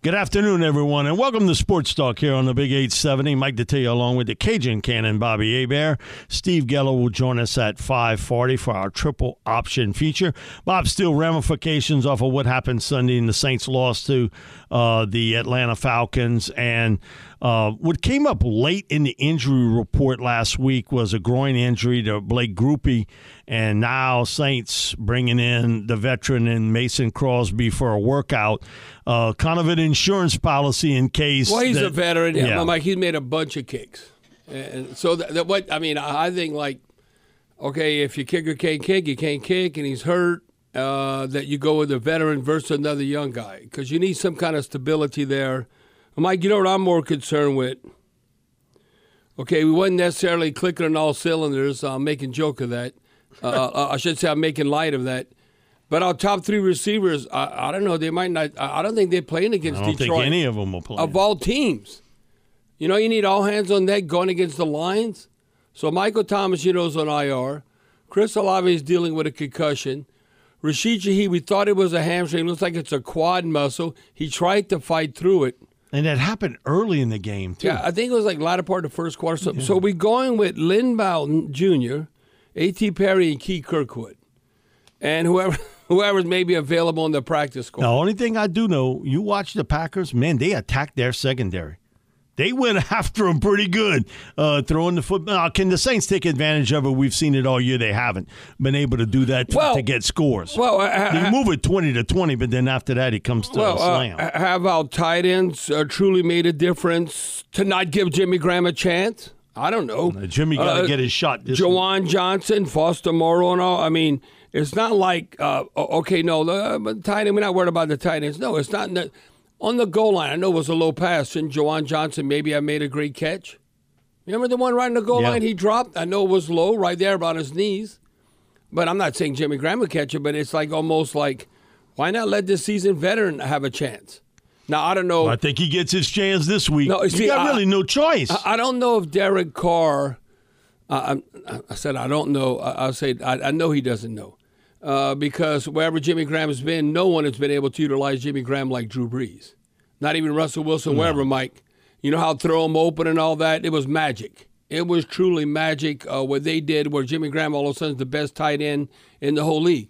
Good afternoon, everyone, and welcome to Sports Talk here on the Big 870. Mike Detillier along with the Cajun Cannon, Bobby Hebert. Steve Geller will join us at 540 for our triple option feature. Bob, still ramifications off of what happened Sunday and the Saints lost to uh, the Atlanta Falcons. And uh, what came up late in the injury report last week was a groin injury to Blake Grupe, and now Saints bringing in the veteran and Mason Crosby for a workout. Uh, kind of an insurance policy in case. Well, he's that, a veteran. Yeah. Mike, he's made a bunch of kicks, and so that, that what I mean, I think like, okay, if your kicker can't kick, you can't kick, and he's hurt. Uh, that you go with a veteran versus another young guy because you need some kind of stability there. Mike, you know what I'm more concerned with? Okay, we wasn't necessarily clicking on all cylinders. I'm making joke of that. Uh, uh, I should say I'm making light of that. But our top three receivers, I, I don't know. They might not. I don't think they're playing against I don't Detroit think any of them will play. of all teams. You know, you need all hands on deck going against the Lions. So Michael Thomas, you know, is on IR. Chris Olave is dealing with a concussion. Rashid Shaheed, we thought it was a hamstring. Looks like it's a quad muscle. He tried to fight through it. and that happened early in the game, too. Yeah, I think it was like latter part of the first quarter. So, so we're going with Lynn Bowden Jr., A.T. Perry, and Keith Kirkwood. And whoever whoever's maybe available in the practice squad. Now, the only thing I do know, you watch the Packers, man, they attacked their secondary. They went after them pretty good, uh, throwing the football. Can the Saints take advantage of it? We've seen it all year. They haven't been able to do that to, Well- to get scores. Well, uh, they move it twenty to twenty, but then after that, it comes to Well, a slam. uh, have our tight ends uh, truly made a difference to not give Jimmy Graham a chance? I don't know. Uh, Jimmy got to Uh, get his shot. This week. Juwan Johnson, Foster Moreau, and all. I mean, it's not like uh, okay, no, the but tight end. We're not worried about the tight ends. No, it's not. The, on the goal line, I know it was a low pass, and Juwan Johnson maybe I made a great catch. Remember the one right in the goal Yeah. line he dropped? I know it was low, right there about his knees. But I'm not saying Jimmy Graham would catch it, but it's like almost like, why not let this seasoned veteran have a chance? Now I don't know. I think he gets his chance this week. No, you see, got I- really no choice. I, I don't know if Derek Carr. I, I said I don't know. I, I'll say I, I know he doesn't know uh, because wherever Jimmy Graham has been, no one has been able to utilize Jimmy Graham like Drew Brees. Not even Russell Wilson, wherever Mike. You know how throw him open and all that. It was magic. It was truly magic uh, what they did. Where Jimmy Graham all of a sudden is the best tight end in the whole league.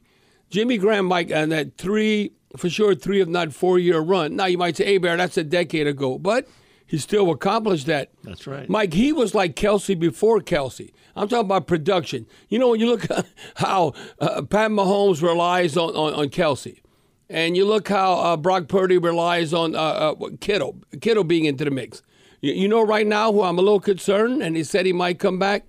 Jimmy Graham, Mike, and that three for sure, three if not four year run. Now you might say, "Hey, Bear, that's a decade ago," but he still accomplished that. That's right. Mike, he was like Kelce before Kelce. I'm talking about production. You know, when you look how uh, Pat Mahomes relies on, on, on Kelce, and you look how uh, Brock Purdy relies on uh, uh, Kittle, Kittle being into the mix. You, you know, right now, who I'm a little concerned, and he said he might come back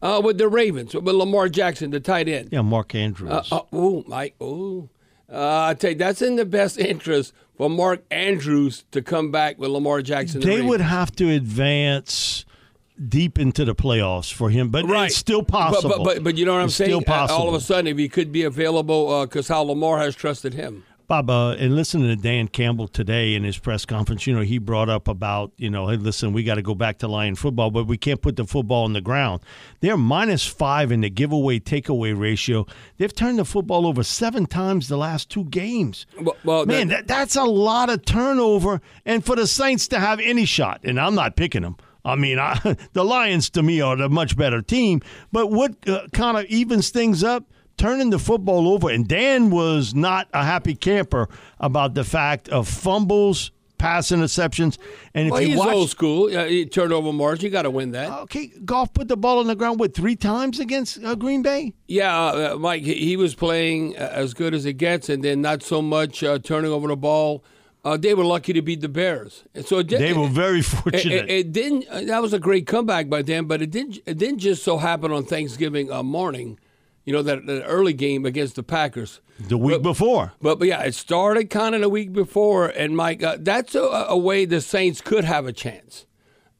uh, with the Ravens, with Lamar Jackson, the tight end. yeah, Mark Andrews. Uh, uh, oh, Mike. Oh, uh, I tell you, that's in the best interest for Mark Andrews to come back with Lamar Jackson. and the they would have to advance deep into the playoffs for him, but Right. it's still possible. But, but, but you know what I'm It's saying? Still Uh, possible. All of a sudden, if he could be available, because how Lamar has trusted him. Bob, uh, and listening to Dan Campbell today in his press conference, you know, he brought up about, you know, hey, listen, we got to go back to Lion football, but we can't put the football on the ground. They're minus five in the giveaway takeaway ratio. They've turned the football over seven times the last two games. Well, well Man, that, that's a lot of turnover. And for the Saints to have any shot, and I'm not picking them. I mean, I, the Lions to me are the much better team. But what uh, kind of evens things up? Turning the football over. And Dan was not a happy camper about the fact of fumbles, pass interceptions. And if well, you watch, old school. Yeah, turnover margin, you got to win that. Okay, Goff put the ball on the ground with three times against uh, Green Bay. Yeah, uh, Mike, he, he, was playing uh, as good as it gets, and then not so much uh, turning over the ball. Uh, they were lucky to beat the Bears, and so did, they were very fortunate. It, it, it didn't. Uh, that was a great comeback by them, but it didn't. It didn't just so happen on Thanksgiving morning you know, that, that early game against the Packers. The week but, before. But, but yeah, it started kind of the week before. And, Mike, uh, that's a, a, way the Saints could have a chance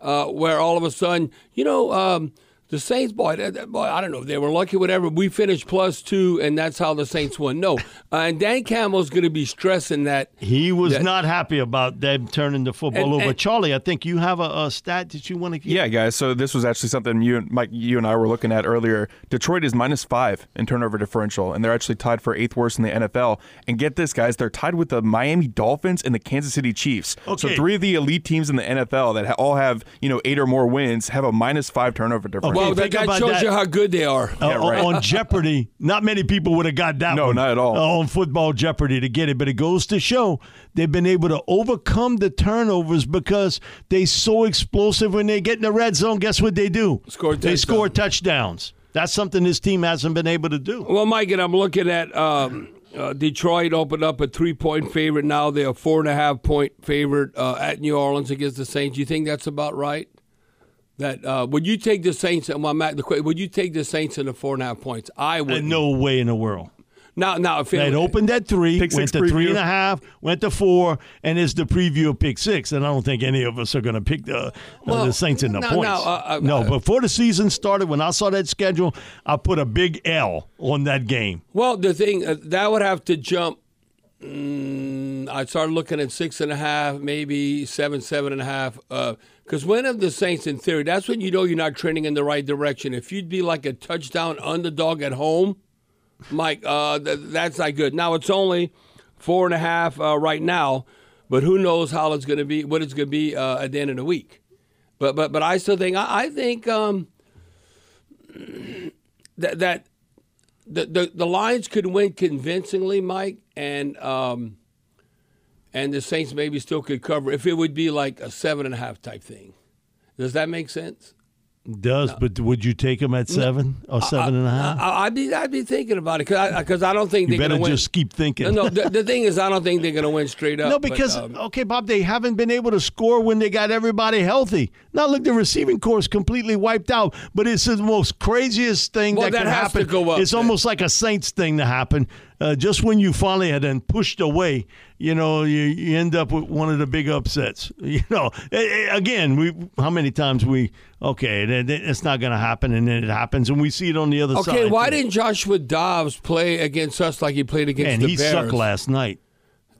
uh, where all of a sudden, you know, um, the Saints, boy, boy, I don't know if they were lucky, whatever. We finished plus two, and that's how the Saints won. No, uh, and Dan Campbell's going to be stressing that he was that, not happy about them turning the football and, over. And, Charlie, I think you have a, a stat that you want to. Yeah, guys. So this was actually something you and Mike, you and I were looking at earlier. Detroit is minus five in turnover differential, and they're actually tied for eighth worst in the NFL. And get this, guys, they're tied with the Miami Dolphins and the Kansas City Chiefs. Okay. So three of the elite teams in the NFL that all have you know eight or more wins have a minus five turnover differential. Well, that, that shows that. you how good they are. Uh, yeah, right. On Jeopardy, not many people would have got that no, one. not at all. Uh, on football Jeopardy to get it, but it goes to show they've been able to overcome the turnovers because they so explosive when they get in the red zone. Guess what they do? Score they score touchdowns. That's something this team hasn't been able to do. Well, Mike, and I'm looking at um, uh, Detroit opened up a three point favorite. Now they're a four and a half point favorite uh, at New Orleans against the Saints. You think that's about right? That uh, would you take the Saints? And well, Matt, the would you take the Saints in the four and a half points? I would. No way in the world. Now, now, if it, opened at three, went to preview. three and a half, went to four, and it's the preview of pick six. And I don't think any of us are going to pick the well, the Saints in the no, points. No, uh, uh, no, before the season started, when I saw that schedule, I put a big L on that game. Well, the thing uh, that would have to jump. Mm, I started looking at six and a half, maybe seven, seven and a half. Because uh, when of the Saints, in theory, that's when you know you're not trending in the right direction. If you'd be like a touchdown underdog at home Mike, uh, th- that's not good. Now it's only four and a half uh, right now, but who knows how it's going to be, what it's going to be uh, at the end of the week. But but but I still think I, I think um, that that the, the the Lions could win convincingly, Mike, and um, and the Saints maybe still could cover if it would be like a seven and a half type thing. Does that make sense? Does, no. but would you take them at seven or seven I, and a half? I, would be, I'd be thinking about it because I, I don't think you they're better win. just keep thinking. No, the, the, thing is, I don't think they're going to win straight up. No, because but, um, okay, Bob, they haven't been able to score when they got everybody healthy. Now look, the receiving corps is completely wiped out. But it's the most craziest thing well, that, that can happen. go up. It's almost like a Saints thing to happen. Uh, just when you finally had been pushed away, you know, you, you end up with one of the big upsets. You know, again, we how many times we okay, it's not going to happen, and then it happens, and we see it on the other okay, side. Okay, why didn't Joshua Dobbs play against us like he played against Man, the he Bears? sucked last night.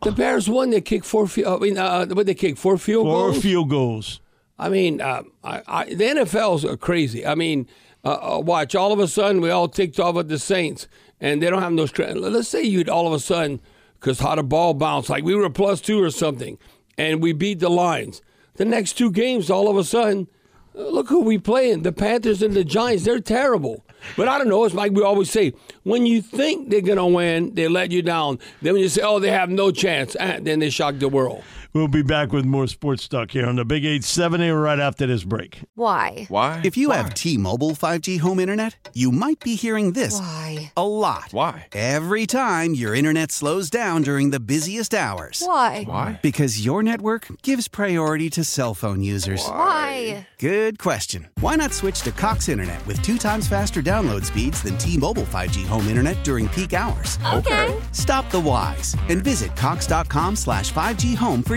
The Bears won. They kicked four. I mean, uh, what they kicked four field four goals. Four field goals. I mean, uh, I, I, the NFL's are crazy. I mean, uh, uh, watch. All of a sudden, we all ticked off at the Saints, and they don't have no strength. Let's say you'd all of a sudden, because how the ball bounced, like we were plus two or something, and we beat the Lions. The next two games, all of a sudden, uh, look who we playing. The Panthers and the Giants, they're terrible. But I don't know. It's like we always say when you think they're going to win, they let you down. Then when you say, oh, they have no chance, eh, then they shock the world. We'll be back with more sports talk here on the Big 870 right after this break. Why? Why? If you Why? have T Mobile 5G home internet, you might be hearing this Why? a lot. Why? Every time your internet slows down during the busiest hours. Why? Why? Because your network gives priority to cell phone users. Why? Good Good question. Why not switch to Cox Internet with two times faster download speeds than T Mobile 5G home internet during peak hours? Okay. Stop the whys and visit Cox.com slash 5G home for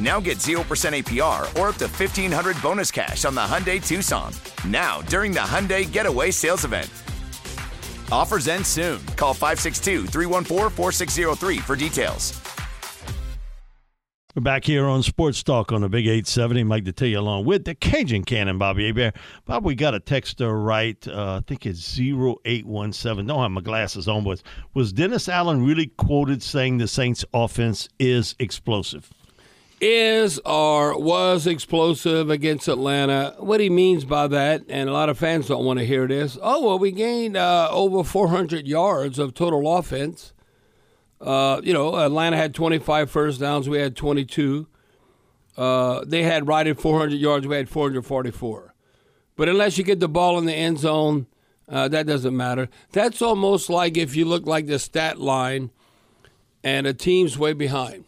Now get 0% APR or up to 1500 bonus cash on the Hyundai Tucson. Now, during the Hyundai Getaway Sales Event. Offers end soon. Call 562 314 4603 for details. We're back here on Sports Talk on the Big 870. Mike Detillier along with the Cajun Cannon, Bobby Bear. Bob, we got a texter right. Uh, I think it's 0817. Don't have my glasses on, but was Dennis Allen really quoted saying the Saints offense is explosive? Is or was explosive against Atlanta. What he means by that, and a lot of fans don't want to hear this. Oh well, we gained uh, over 400 yards of total offense. Uh, you know, Atlanta had 25 first downs. We had 22. Uh, they had right at 400 yards. We had 444. But unless you get the ball in the end zone, uh, that doesn't matter. That's almost like if you look like the stat line, and a team's way behind.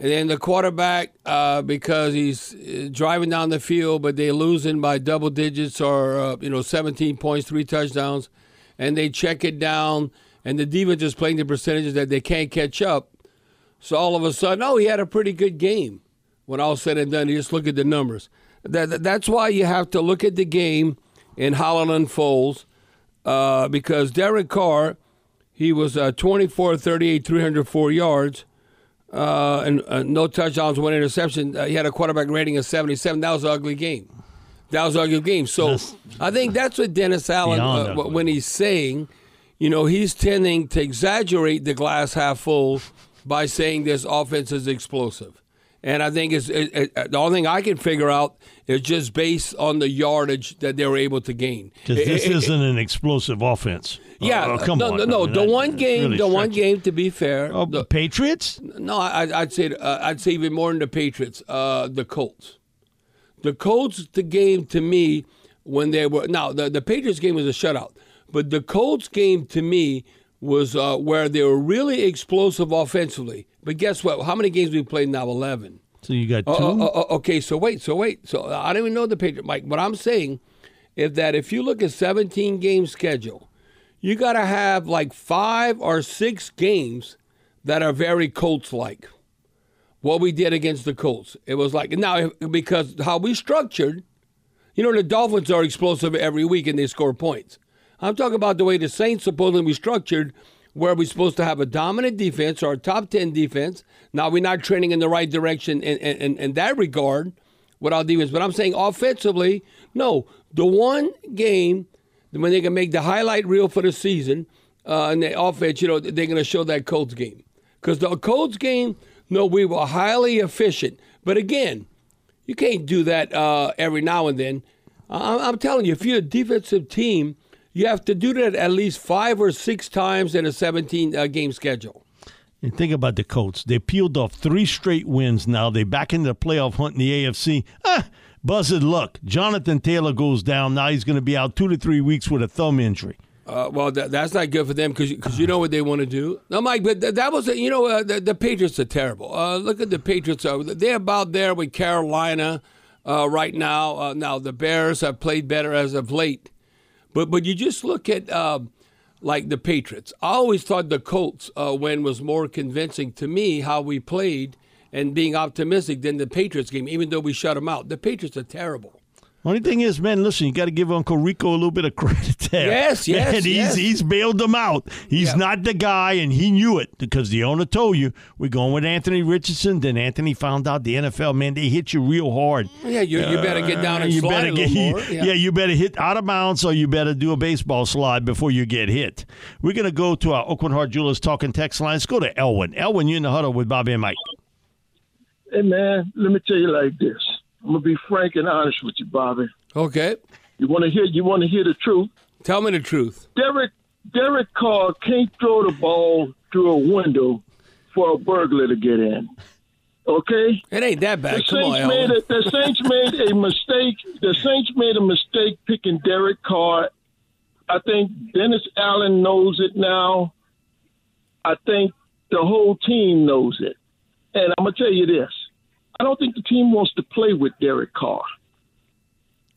And then the quarterback, uh, because he's uh, driving down the field, but they're losing by double digits or, uh, you know, 17 points, three touchdowns, and they check it down, and the defense is playing the percentages that they can't catch up. So all of a sudden, oh, he had a pretty good game. When all said and done, you just look at the numbers. That, that's why you have to look at the game and how it unfolds, uh, because Derek Carr, he was uh, 24 38, 304 yards uh, and uh, no touchdowns, one interception. Uh, he had a quarterback rating of 77. That was an ugly game. That was an ugly game. So That's I think that's what Dennis Allen, uh, when he's saying, you know, he's tending to exaggerate the glass half full by saying this offense is explosive. And I think it's it, it, the only thing I can figure out is just based on the yardage that they were able to gain. Because this isn't an explosive offense. yeah, Oh, come no, on. no, I mean, the that- one game, really the one game. To be fair, Oh, the- Patriots? no, I, I'd say uh, I'd say even more than the Patriots. Uh, the Colts, the Colts, the game to me when they were now the the Patriots game was a shutout, but the Colts game to me was uh, where they were really explosive offensively. But guess what? How many games we played now? Eleven. So you got uh, two? Oh, oh, oh, okay, so wait, so wait, so I don't even know the Patriot, Mike. What I'm saying is that if you look at 17 game schedule, you got to have like five or six games that are very Colts like. What we did against the Colts, it was like now because how we structured. You know the Dolphins are explosive every week and they score points. I'm talking about the way the Saints supposedly structured, where we're supposed to have a dominant defense or a top 10 defense. Now, we're not trending in the right direction in, in, in that regard with our defense. But I'm saying offensively, no. The one game when they can make the highlight reel for the season uh, and the offense, you know, they're going to show that Colts game. Because the Colts game, no, we were highly efficient. But again, you can't do that uh, every now and then. I'm telling you, if you're a defensive team, you have to do that at least five or six times in a 17 uh, game schedule. And think about the Colts. They peeled off three straight wins now. They back into the playoff hunt in the AFC. Ah, buzzard luck. Jonathan Taylor goes down. Now he's going to be out two to three weeks with a thumb injury. Uh, well, that, that's not good for them because you know what they want to do. No, Mike, but th- that was a, you know uh, the, the, Patriots are terrible. Uh, look at the Patriots; uh, they're about there with Carolina uh, right now. Uh, now the Bears have played better as of late, but but you just look at um, like the Patriots. I always thought the Colts win was more convincing to me how we played and being optimistic than the Patriots game, even though we shut them out. The Patriots are terrible. Only thing is, man, listen, you got to give Uncle Rico a little bit of credit there. Yes, yes, man, he's, yes. He's bailed them out. He's yep. not the guy, and he knew it because the owner told you, we're going with Anthony Richardson. Then Anthony found out the NFL, man, they hit you real hard. Yeah, you, you better get down and you slide better get, more. Yeah. yeah, you better hit out of bounds or you better do a baseball slide before you get hit. We're going to go to our Aucoin Hart Jewelers talking text lines. Go to Elwin. Elwin, you're in the huddle with Bobby and Mike. Hey, man, let me tell you like this. I'm gonna be frank and honest with you, Bobby. Okay. You want to hear? You want to hear the truth? Tell me the truth. Derek Derek Carr can't throw the ball through a window for a burglar to get in. Okay. It ain't that bad. The Come Saints on, made a, The Saints made a mistake. The Saints made a mistake picking Derek Carr. I think Dennis Allen knows it now. I think the whole team knows it. And I'm gonna tell you this: I don't think the team wants to play with Derek Carr.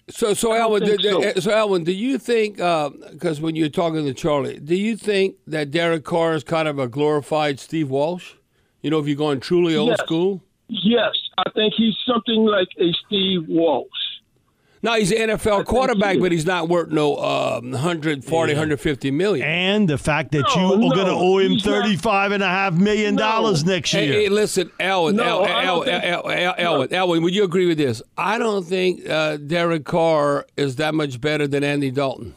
So, so Alvin, so. so. Alvin, do you think? Because uh, when you're talking to Charlie, do you think that Derek Carr is kind of a glorified Steve Walsh? You know, if you're going truly old yes. school. Yes, I think he's something like a Steve Walsh. No, he's an NFL quarterback, but he's not worth no uh, 140, yeah. 150 million. And the fact that no, you no, are going to owe him thirty-five and a half million dollars no. next year. Hey, hey listen, Elwin, no, Elwin, Elwin, Elwin, Elwin, would you agree with this? I don't think uh, Derek Carr is that much better than Andy Dalton.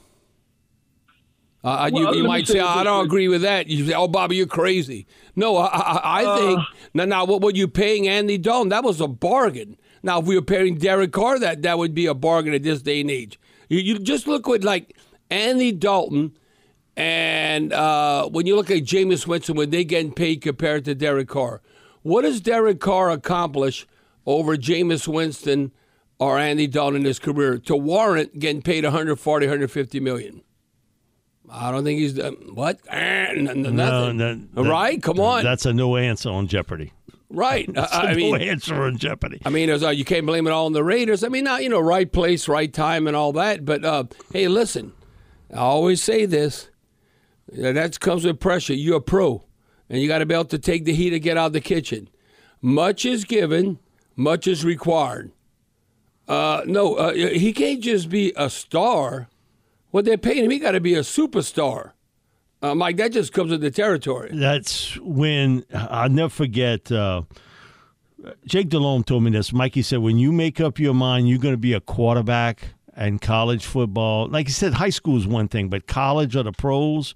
Uh, well, you, you might say, I don't agree with that. You say, oh, Bobby, you're crazy. No, I, I, I uh, think, now, now, what were you paying Andy Dalton? That was a bargain. Now, if we were paying Derek Carr, that that would be a bargain at this day and age. You, you just look at like Andy Dalton, and uh, when you look at Jameis Winston, when they getting paid compared to Derek Carr, what does Derek Carr accomplish over Jameis Winston or Andy Dalton in his career to warrant getting paid 140, 150 million? I don't think he's uh, what nothing. No, that, that, right? Come on, that's a no answer on Jeopardy. Right. I mean, answer in jeopardy. I mean, uh, you can't blame it all on the Raiders. I mean, not you know, right place, right time, and all that. But uh, hey, listen, I always say this. That comes with pressure. You're a pro, and you got to be able to take the heat and get out of the kitchen. Much is given, much is required. Uh, no, uh, he can't just be a star. What they're paying him, he got to be a superstar. Uh, Mike, that just comes with the territory. That's when I'll never forget. Uh, Jake Delhomme told me this. Mikey said, when you make up your mind you're going to be a quarterback in college football, like he said, high school is one thing, but college or the pros,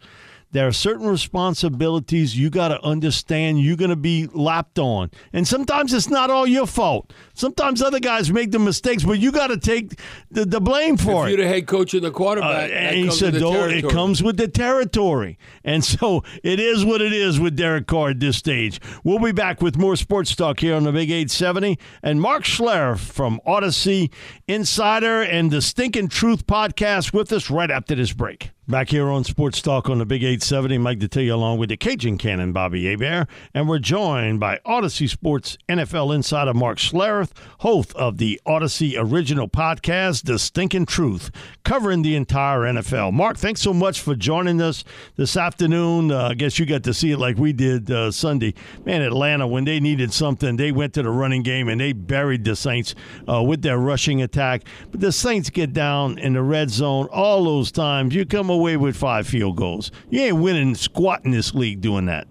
there are certain responsibilities you got to understand you're going to be lapped on. And sometimes it's not all your fault. Sometimes other guys make the mistakes, but you got to take the, the blame for if it. You're the head coach and the quarterback. Uh, and he said, it comes with the territory. And so it is what it is with Derek Carr at this stage. We'll be back with more sports talk here on the Big 870. And Mark Schlereth from Audacy Insider and the Stinking Truth podcast with us right after this break. Back here on Sports Talk on the Big 870, Mike Detillier along with the Cajun Cannon, Bobby Hebert. And we're joined by Audacy Sports NFL insider Mark Schlereth, host of the Audacy original podcast, The Stinking Truth, covering the entire NFL. Mark, thanks so much for joining us this afternoon. Uh, I guess you got to see it like we did uh, Sunday. Man, Atlanta, when they needed something, they went to the running game and they buried the Saints uh, with their rushing attack. But the Saints get down in the red zone all those times. You come away with five field goals. You ain't winning squat in this league doing that.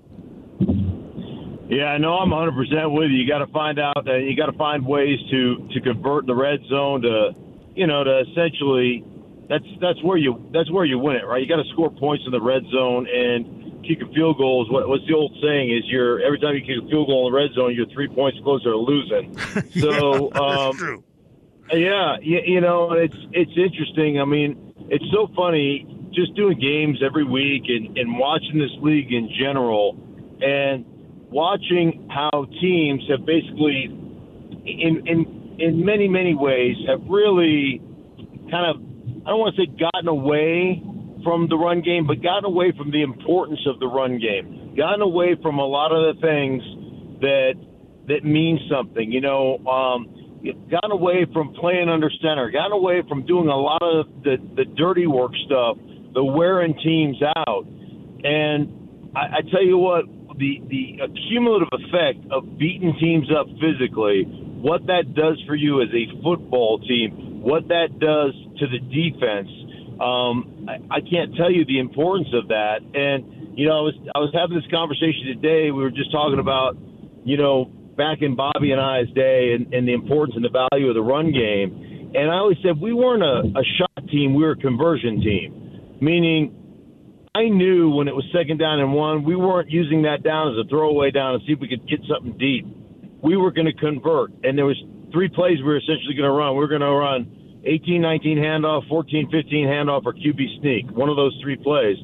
Yeah, I know I'm 100 percent with you. You got to find out that you got to find ways to to convert the red zone to, you know, to essentially that's that's where you that's where you win it, right? You got to score points in the red zone and kicking field goals. What, what's the old saying is you're every time you kick a field goal in the red zone, you're three points closer to losing. So, yeah, um, true. yeah, you, you know, it's it's interesting. I mean, it's so funny just doing games every week and, and watching this league in general and watching how teams have basically in in in many many ways have really kind of I don't want to say gotten away from the run game, but gotten away from the importance of the run game. Gotten away from a lot of the things that that mean something. You know, um, gotten away from playing under center. Gotten away from doing a lot of the the dirty work stuff, the wearing teams out. And I, I tell you what, the the cumulative effect of beating teams up physically, what that does for you as a football team, what that does to the defense. Um, I, I can't tell you the importance of that. And you know, I was I was having this conversation today. We were just talking about, you know, back in Bobby and I's day, and, and the importance and the value of the run game. And I always said we weren't a, a shot team; we were a conversion team, meaning I knew when it was second down and one, we weren't using that down as a throwaway down and see if we could get something deep. We were going to convert, and there was three plays we were essentially going to run. We were going to run 18, 19 handoff, 14, 15 handoff, or QB sneak. One of those three plays,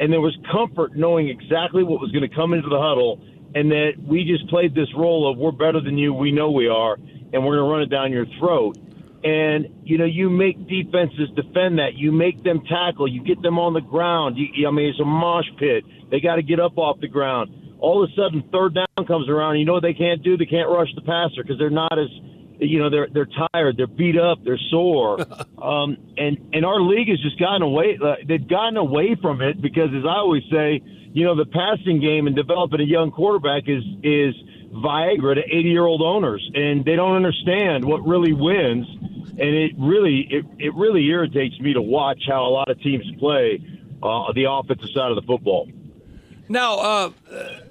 and there was comfort knowing exactly what was going to come into the huddle, and that we just played this role of we're better than you, we know we are, and we're going to run it down your throat and you know you make defenses defend that. You make them tackle. You get them on the ground. You, I mean, it's a mosh pit. They got to get up off the ground. All of a sudden, third down comes around. You know what they can't do? They can't rush the passer because they're not as you know they're they're tired, they're beat up, they're sore, um, and and our league has just gotten away. Uh, they've gotten away from it because, as I always say, you know, the passing game and developing a young quarterback is is Viagra to 80 year old owners, and they don't understand what really wins. And it really, it, it really irritates me to watch how a lot of teams play uh, the offensive side of the football. Now, uh,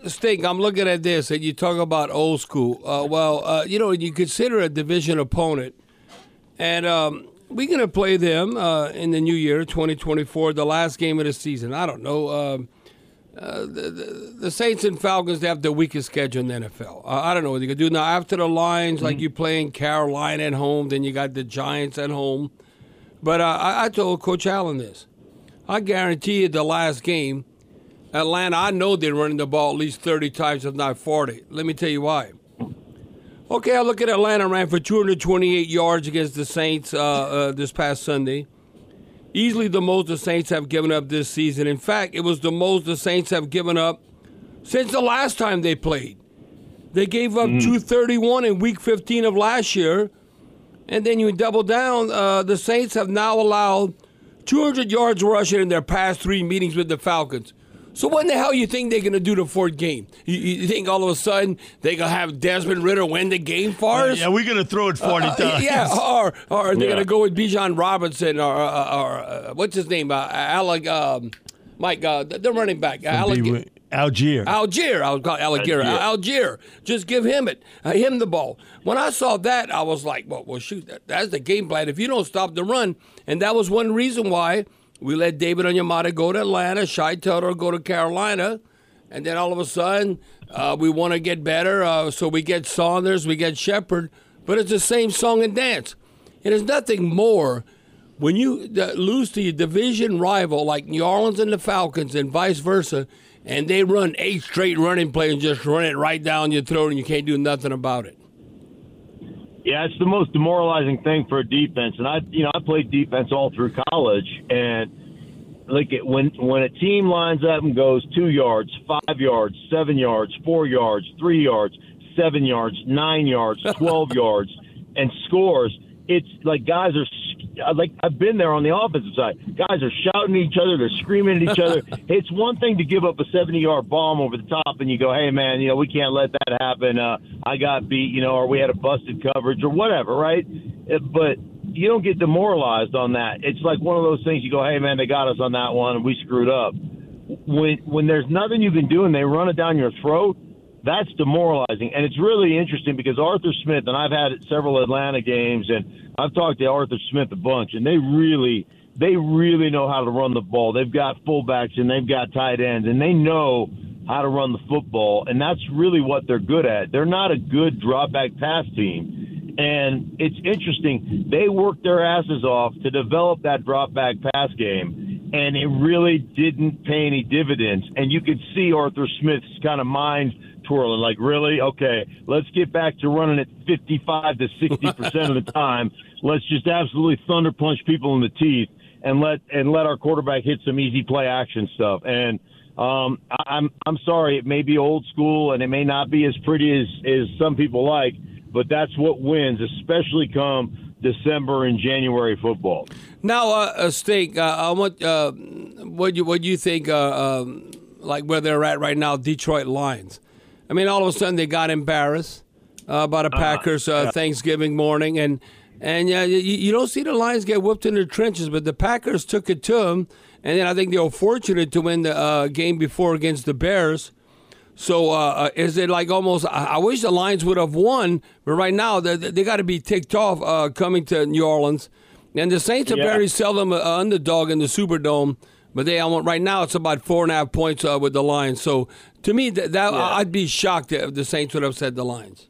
Stink, I'm looking at this, and you talk about old school. Uh, well, uh, you know, you consider a division opponent, and um, we're going to play them uh, in the new year, 2024, the last game of the season. I don't know. Um, uh, the, the, Saints and Falcons they have the weakest schedule in the NFL. Uh, I don't know what they can do now. After the Lions, mm-hmm. like you playing Carolina at home, then you got the Giants at home. But uh, I, I, told Coach Allen this. I guarantee you, the last game, Atlanta. I know they're running the ball at least thirty times, if not forty. Let me tell you why. Okay, I look at Atlanta ran for 228 yards against the Saints uh, uh, this past Sunday easily the most the Saints have given up this season. In fact, it was the most the Saints have given up since the last time they played. They gave up mm. 231 in week 15 of last year. And then you double down, uh, the Saints have now allowed 200 yards rushing in their past three meetings with the Falcons. So what in the hell you think they're going to do the fourth game? You, you, think all of a sudden they're going to have Desmond Ridder win the game for us? Yeah, we're going to throw it 40 uh, times. Yeah, or, or they're yeah. going to go with Bijan Robinson or, or, or uh, what's his name? Uh, Alec, um, Mike, uh, the running back. Alec, Allgeier. Allgeier. I was called Allgeier. Allgeier. Just give him it. Uh, him the ball. When I saw that, I was like, well, well shoot, that, that's the game plan. If you don't stop the run, and that was one reason why – we let David Onyemata go to Atlanta, Shy Tuttle go to Carolina, and then all of a sudden uh, we want to get better, uh, so we get Saunders, we get Shepherd, but it's the same song and dance. It is nothing more when you lose to your division rival like New Orleans and the Falcons and vice versa, and they run eight straight running plays and just run it right down your throat, and you can't do nothing about it. Yeah, it's the most demoralizing thing for a defense. And I, you know, I played defense all through college, and like it, when when a team lines up and goes two yards, five yards, seven yards, four yards, three yards, seven yards, nine yards, twelve yards, and scores, it's like guys are like I've been there on the offensive side. Guys are shouting at each other, they're screaming at each other. it's one thing to give up a 70-yard bomb over the top, and you go, "Hey, man, you know we can't let that happen. Uh, I got beat, you know, or we had a busted coverage, or whatever, right?" Uh, but you don't get demoralized on that. It's like one of those things. You go, "Hey, man, they got us on that one, and we screwed up." When when there's nothing you can do, and they run it down your throat that's demoralizing. And it's really interesting because Arthur Smith, and I've had several Atlanta games, and I've talked to Arthur Smith a bunch, and they really, they really know how to run the ball. They've got fullbacks and they've got tight ends, and they know how to run the football, and that's really what they're good at. They're not a good drop back pass team. And it's interesting. They worked their asses off to develop that drop back pass game, and it really didn't pay any dividends. And you could see Arthur Smith's kind of mind twirling. Like, really? Okay, let's get back to running it 55 to 60 percent of the time. Let's just absolutely thunder punch people in the teeth. and let and let our quarterback hit some easy play action stuff. And um, I, I'm I'm sorry, it may be old school and it may not be as pretty as as some people like, but that's what wins, especially come December and January football. Now, uh, uh Stink, uh, I want uh, what you what do you think, uh, um, like where they're at right now, Detroit Lions. I mean, all of a sudden they got embarrassed uh, by the Packers uh, Thanksgiving morning, and and yeah, you, you don't see the Lions get whooped in the trenches, but the Packers took it to them, and then I think they were fortunate to win the uh, game before against the Bears. So uh, uh, is it like almost? I, I wish the Lions would have won, but right now they, they got to be ticked off uh, coming to New Orleans, and the Saints are Yeah. very seldom an underdog in the Superdome. But they right now it's about four and a half points uh, with the Lions. So to me, that, that I'd be shocked if the Saints would have said the Lions.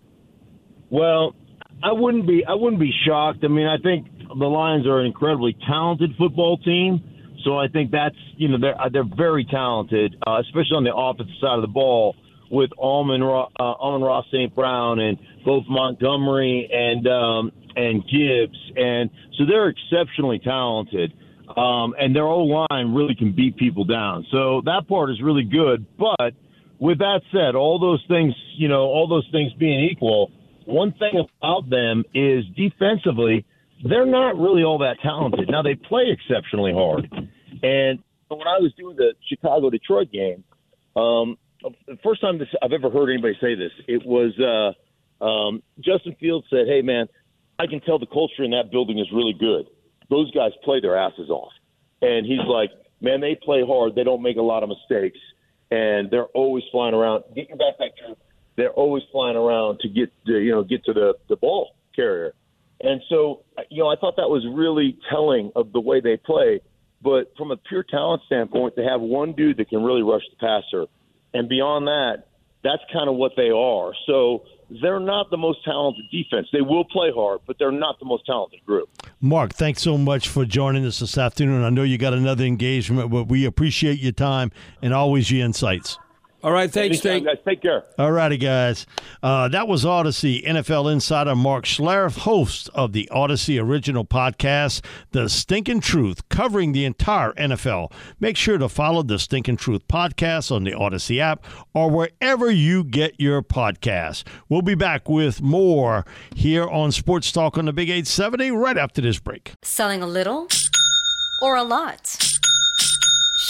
Well, I wouldn't be. I wouldn't be shocked. I mean, I think the Lions are an incredibly talented football team. So I think that's you know they're they're very talented, uh, especially on the offensive side of the ball with Almond uh, Amon-Ra St. Brown and both Montgomery and um, and Gibbs, and so they're exceptionally talented. Um, and their O line really can beat people down. So that part is really good. But with that said, all those things, you know, all those things being equal, one thing about them is defensively, they're not really all that talented. Now they play exceptionally hard. And when I was doing the Chicago Detroit game, um, the first time this, I've ever heard anybody say this, it was uh, um, Justin Fields said, "Hey man, I can tell the culture in that building is really good. Those guys play their asses off." And he's like, "Man, they play hard. They don't make a lot of mistakes, and they're always flying around. Get your backpack, Drew. They're always flying around to get to, you know get to the the ball carrier." And so, you know, I thought that was really telling of the way they play. But from a pure talent standpoint, to have one dude that can really rush the passer, and beyond that, that's kind of what they are. So they're not the most talented defense. They will play hard, but they're not the most talented group. Mark, thanks so much for joining us this afternoon. I know you got another engagement, but we appreciate your time and always your insights. All right, thanks, Anytime, guys. Take care. All righty, guys. Uh, that was Audacy NFL insider Mark Schlereth, host of the Audacy original podcast, The Stinking Truth, covering the entire NFL. Make sure to follow the Stinking Truth podcast on the Audacy app or wherever you get your podcasts. We'll be back with more here on Sports Talk on the Big 870 right after this break. Selling a little or a lot?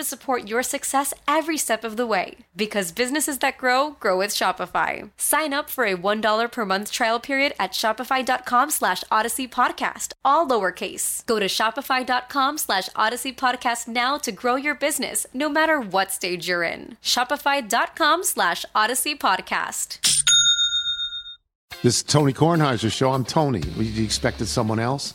to support your success every step of the way. Because businesses that grow, grow with Shopify. Sign up for a $1 per month trial period at shopify.com slash audacy podcast, all lowercase. Go to shopify.com slash audacy podcast now to grow your business, no matter what stage you're in. Shopify.com slash audacy podcast. This is Tony Kornheiser's show. I'm Tony. You expected someone else?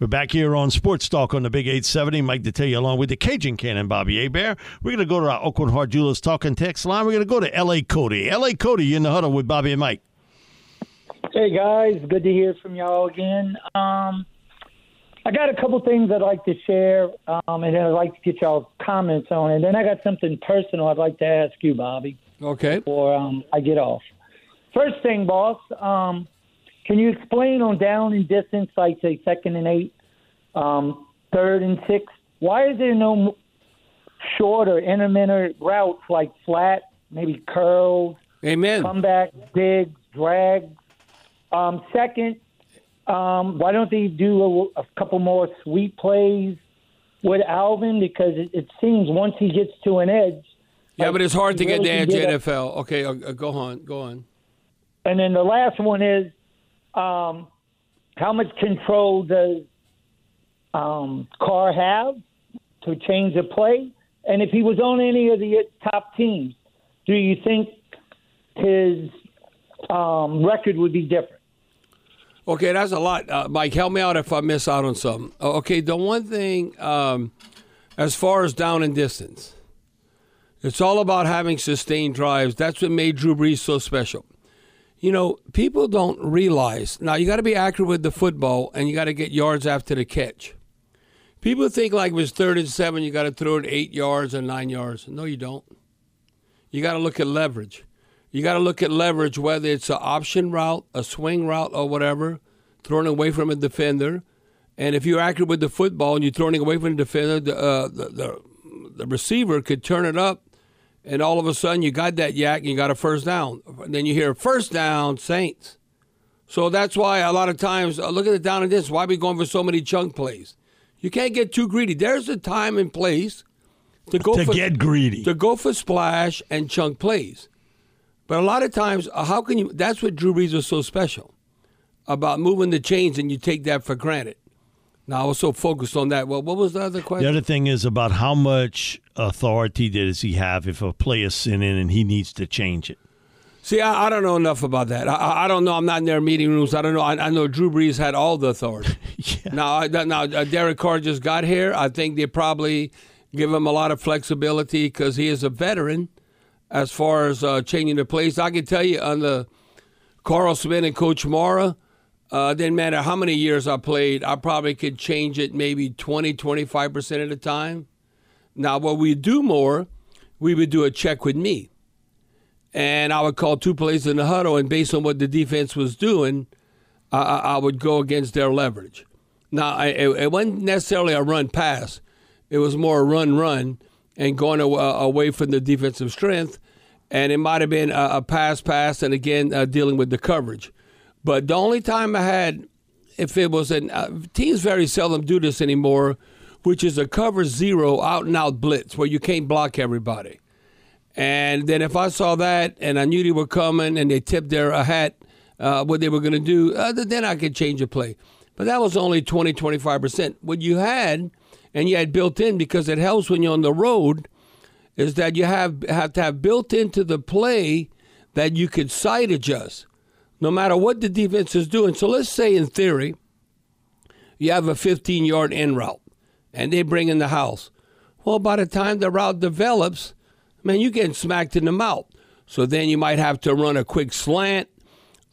We're back here on Sports Talk on the Big 870. Mike Detillier along with the Cajun Cannon, Bobby Hebert. We're going to go to our Aucoin Hart Jewelers talking text line. We're going to go to L.A. Cody. L.A. Cody, you're in the huddle with Bobby and Mike. Hey guys, good to hear from y'all again. Um, I got a couple things I'd like to share, um, and then I'd like to get y'all's comments on it. And then I got something personal I'd like to ask you, Bobby. Okay. Before um, I get off. First thing, boss, um, can you explain on down and distance, like say second and eight, um, third and six, why is there no shorter intermittent routes like flat, maybe curls, Amen. comeback, digs, drags? Um, second, um, why don't they do a, a couple more sweep plays with Alvin? Because it, it seems once he gets to an edge. Yeah, but it's hard to get really the edge get. NFL. Okay, uh, uh, go on, go on. And then the last one is um, how much control does um, Carr have to change the play? And if he was on any of the top teams, do you think his um, record would be different? Okay, that's a lot. Uh, Mike, help me out if I miss out on something. Okay, the one thing, um, as far as down and distance, it's all about having sustained drives. That's what made Drew Brees so special. You know, people don't realize now you got to be accurate with the football and you got to get yards after the catch. People think like it was third and seven, you got to throw it eight yards or nine yards. No, you don't. You got to look at leverage. You got to look at leverage, whether it's an option route, a swing route, or whatever, throwing away from a defender. And if you're accurate with the football and you're throwing it away from the defender, the, uh, the, the, the receiver could turn it up, and all of a sudden you got that YAC and you got a first down. Then you hear first down, Saints. So that's why a lot of times, uh, look at the down and this, why we going for so many chunk plays? You can't get too greedy. There's a time and place to go To for, get greedy. To go for splash and chunk plays. But a lot of times, uh, how can you? That's what Drew Brees was so special about moving the chains, and you take that for granted. Now I was so focused on that. Well, what was the other question? The other thing is about how much authority does he have if a player's in and he needs to change it? See, I, I don't know enough about that. I- I, don't know. I'm not in their meeting rooms. I don't know. I, I know Drew Brees had all the authority. Now, I, now uh, Derek Carr just got here. I think they probably give him a lot of flexibility because he is a veteran as far as uh, changing the plays. I can tell you on the Carl Smith and Coach Mora, uh, didn't matter how many years I played, I probably could change it maybe 20, 25% of the time. Now, what we do more, we would do a check with me and I would call two plays in the huddle, and based on what the defense was doing, I, I would go against their leverage. Now, I, it, wasn't necessarily a run pass; it was more a run run and going aw- away from the defensive strength, and it might have been a, a pass pass, and again uh, dealing with the coverage. But the only time I had, if it was an uh, teams very seldom do this anymore, which is a cover zero out and out blitz where you can't block everybody. And then if I saw that and I knew they were coming and they tipped their a hat, uh, what they were going to do, uh, then I could change a play. But that was only 20, 25%. What you had, and you had built in because it helps when you're on the road, is that you have, have to have built into the play that you could side adjust no matter what the defense is doing. So let's say, in theory, you have a 15 yard in route and they bring in the house. Well, by the time the route develops, man, you're getting smacked in the mouth. So then you might have to run a quick slant,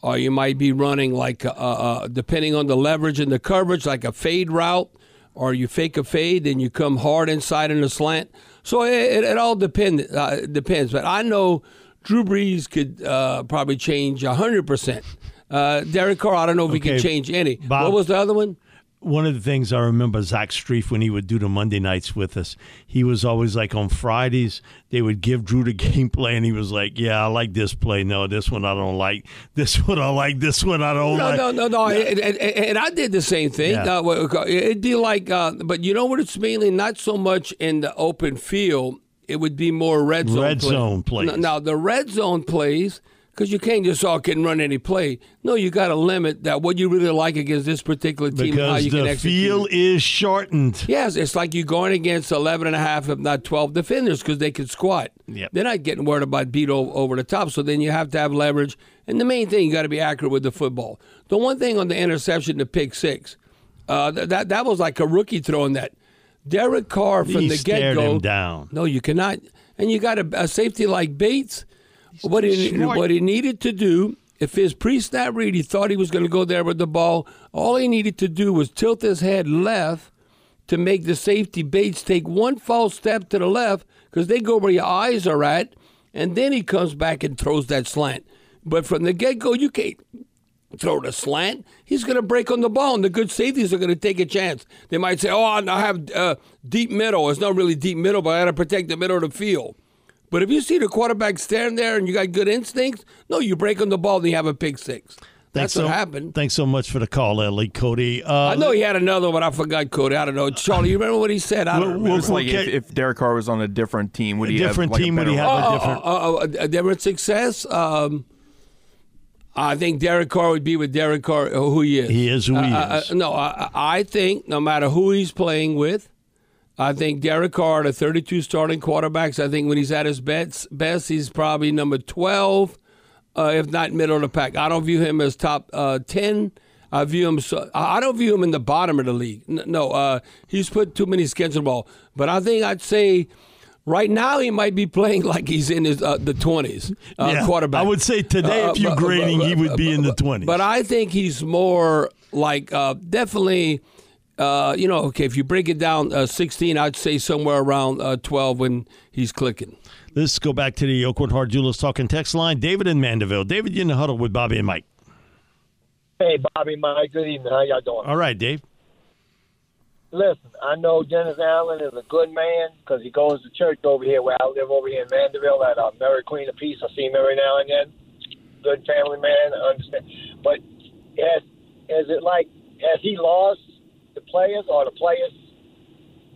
or you might be running like, uh, uh, depending on the leverage and the coverage, like a fade route, or you fake a fade and you come hard inside in the slant. So it, it, it all depend, uh, depends. But I know Drew Brees could uh, probably change 100%. Uh, Derek Carr, I don't know if he Okay, can change any. Bob- what was the other one? One of the things I remember Zach Strief when he would do the Monday nights with us, he was always like on Fridays, they would give Drew the gameplay and he was like, Yeah, I like this play. No, this one I don't like. This one I like. This one I don't No, like. no, no, no. And, and, and I did the same thing. Yeah. Uh, it'd be like, uh, but you know what? It's mainly not so much in the open field. It would be more red zone. Red plays. zone plays. Now, the red zone plays because you can't just all can run any play. No, you got to limit that what you really like against this particular team. and how because you can the execute. field is shortened. Yes, it's like you're going against 11 and a half, if not 12 defenders because they can squat. Yep. They're not getting worried about beat over the top. So then you have to have leverage. And the main thing, you got to be accurate with the football. The one thing on the interception, the pick six, uh, th- that that was like a rookie throwing that. Derek Carr from He the get go. down. No, you cannot. And you got a, a safety like Bates. What he Smart. what he needed to do if his pre-snap read, he thought he was going to go there with the ball. All he needed to do was tilt his head left to make the safety Bates take one false step to the left because they go where your eyes are at, and then he comes back and throws that slant. But from the get-go, you can't throw the slant. He's going to break on the ball, and the good safeties are going to take a chance. They might say, "Oh, I have uh, deep middle. It's not really deep middle, but I got to protect the middle of the field." But if you see the quarterback standing there and you got good instincts, no, you break on the ball and you have a pick six. That's Thanks what happened. Thanks so much for the call, Ellie Cody. Uh, I know he had another one. I forgot Cody. I don't know. Charlie, you remember what he said? I don't We'll- remember. we'll- It's like if, if Derek Carr was on a different team, would A he different have like a different team, would he better have a role? different- Uh, uh, a different success. Um, I think Derek Carr would be with Derek Carr, uh, who he is. He is who he Uh, uh, is. uh, no, I, I think no matter who he's playing with, I think Derek Carr, the 32 starting quarterbacks, I think when he's at his best, best he's probably number 12, uh, if not middle of the pack. I don't view him as top uh, 10. I view him. So, I don't view him in the bottom of the league. No, uh, he's put too many skins in the ball. But I think I'd say right now he might be playing like he's in his uh, the 20s. Uh, Yeah, quarterback. I would say today, Uh, if you're but- grading, but- he would be in the 20s. But I think he's more like uh, definitely. Uh, you know, okay, if you break it down, uh, 16, I'd say somewhere around uh, 12 when he's clicking. Let's go back to the Aucoin Hart Jewelers talking text line. David in Mandeville. David, you in the huddle with Bobby and Mike. Hey, Bobby, Mike. Good evening. How y'all doing? All right, Dave. Listen, I know Dennis Allen is a good man because he goes to church over here where I live over here in Mandeville at uh, Mary Queen of Peace. I see him every now and then. Good family man. I understand. But has, is it like, has he lost the players or the players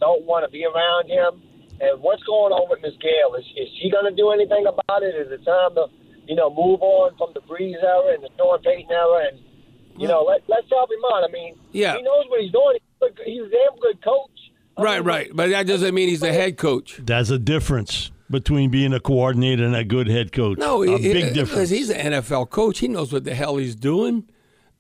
don't want to be around him? And what's going on with Miss Gayle? Is, is she going to do anything about it? Is it time to, you know, move on from the Brees era and the Sean Payton era and, you know, let, let's help him out. I mean, Yeah. he knows what he's doing. He's a, he's damn good coach. Right, right. But that doesn't mean he's the head coach. That's a difference between being a coordinator and a good head coach. No, a he- big he- difference. He's an NFL coach. He knows what the hell he's doing.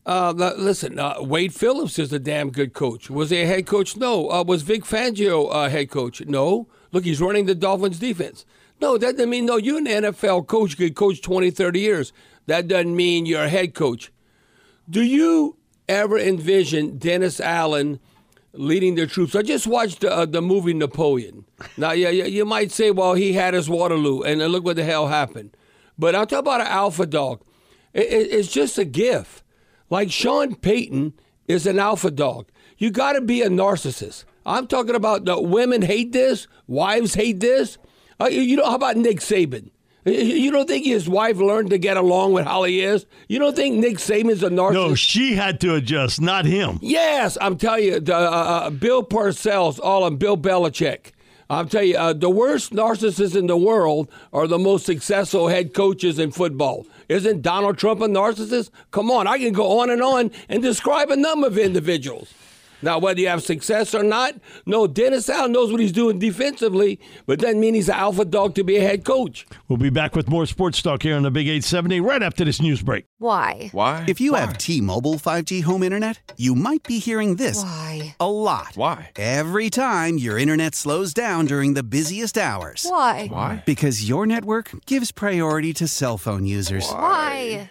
Uh, listen, uh, Wade Phillips is a damn good coach. Was he a head coach? No. Uh, was Vic Fangio a head coach? No. Look, he's running the Dolphins defense. No, that doesn't mean, no, you're an NFL coach. You could coach 20, 30 years. That doesn't mean you're a head coach. Do you ever envision Dennis Allen leading the troops? I just watched uh, the movie Napoleon. Now, yeah, you might say, well, he had his Waterloo, and then look what the hell happened. But I'll talk about an alpha dog. It, it, it's just a gift. Like Sean Payton is an alpha dog. You got to be a narcissist. I'm talking about the women hate this, wives hate this. Uh, you know, how about Nick Saban? You- don't think his wife learned to get along with how he is? You don't think Nick Saban's a narcissist? no, she had to adjust, not him. Yes, I'm telling you, the, uh, uh, Bill Parcells, all on Bill Belichick. I'm telling you, uh, the worst narcissists in the world are the most successful head coaches in football. Isn't Donald Trump a narcissist? Come on, I can go on and on and describe a number of individuals. Now, whether you have success or not, no, Dennis Allen knows what he's doing defensively, but doesn't mean he's an alpha dog to be a head coach. We'll be back with more sports talk here on the Big 870 right after this news break. Why? Why? If you have T-Mobile 5G home internet, you might be hearing this Why? a lot. Why? Every time your internet slows down during the busiest hours. Why? Why? Because your network gives priority to cell phone users. Why?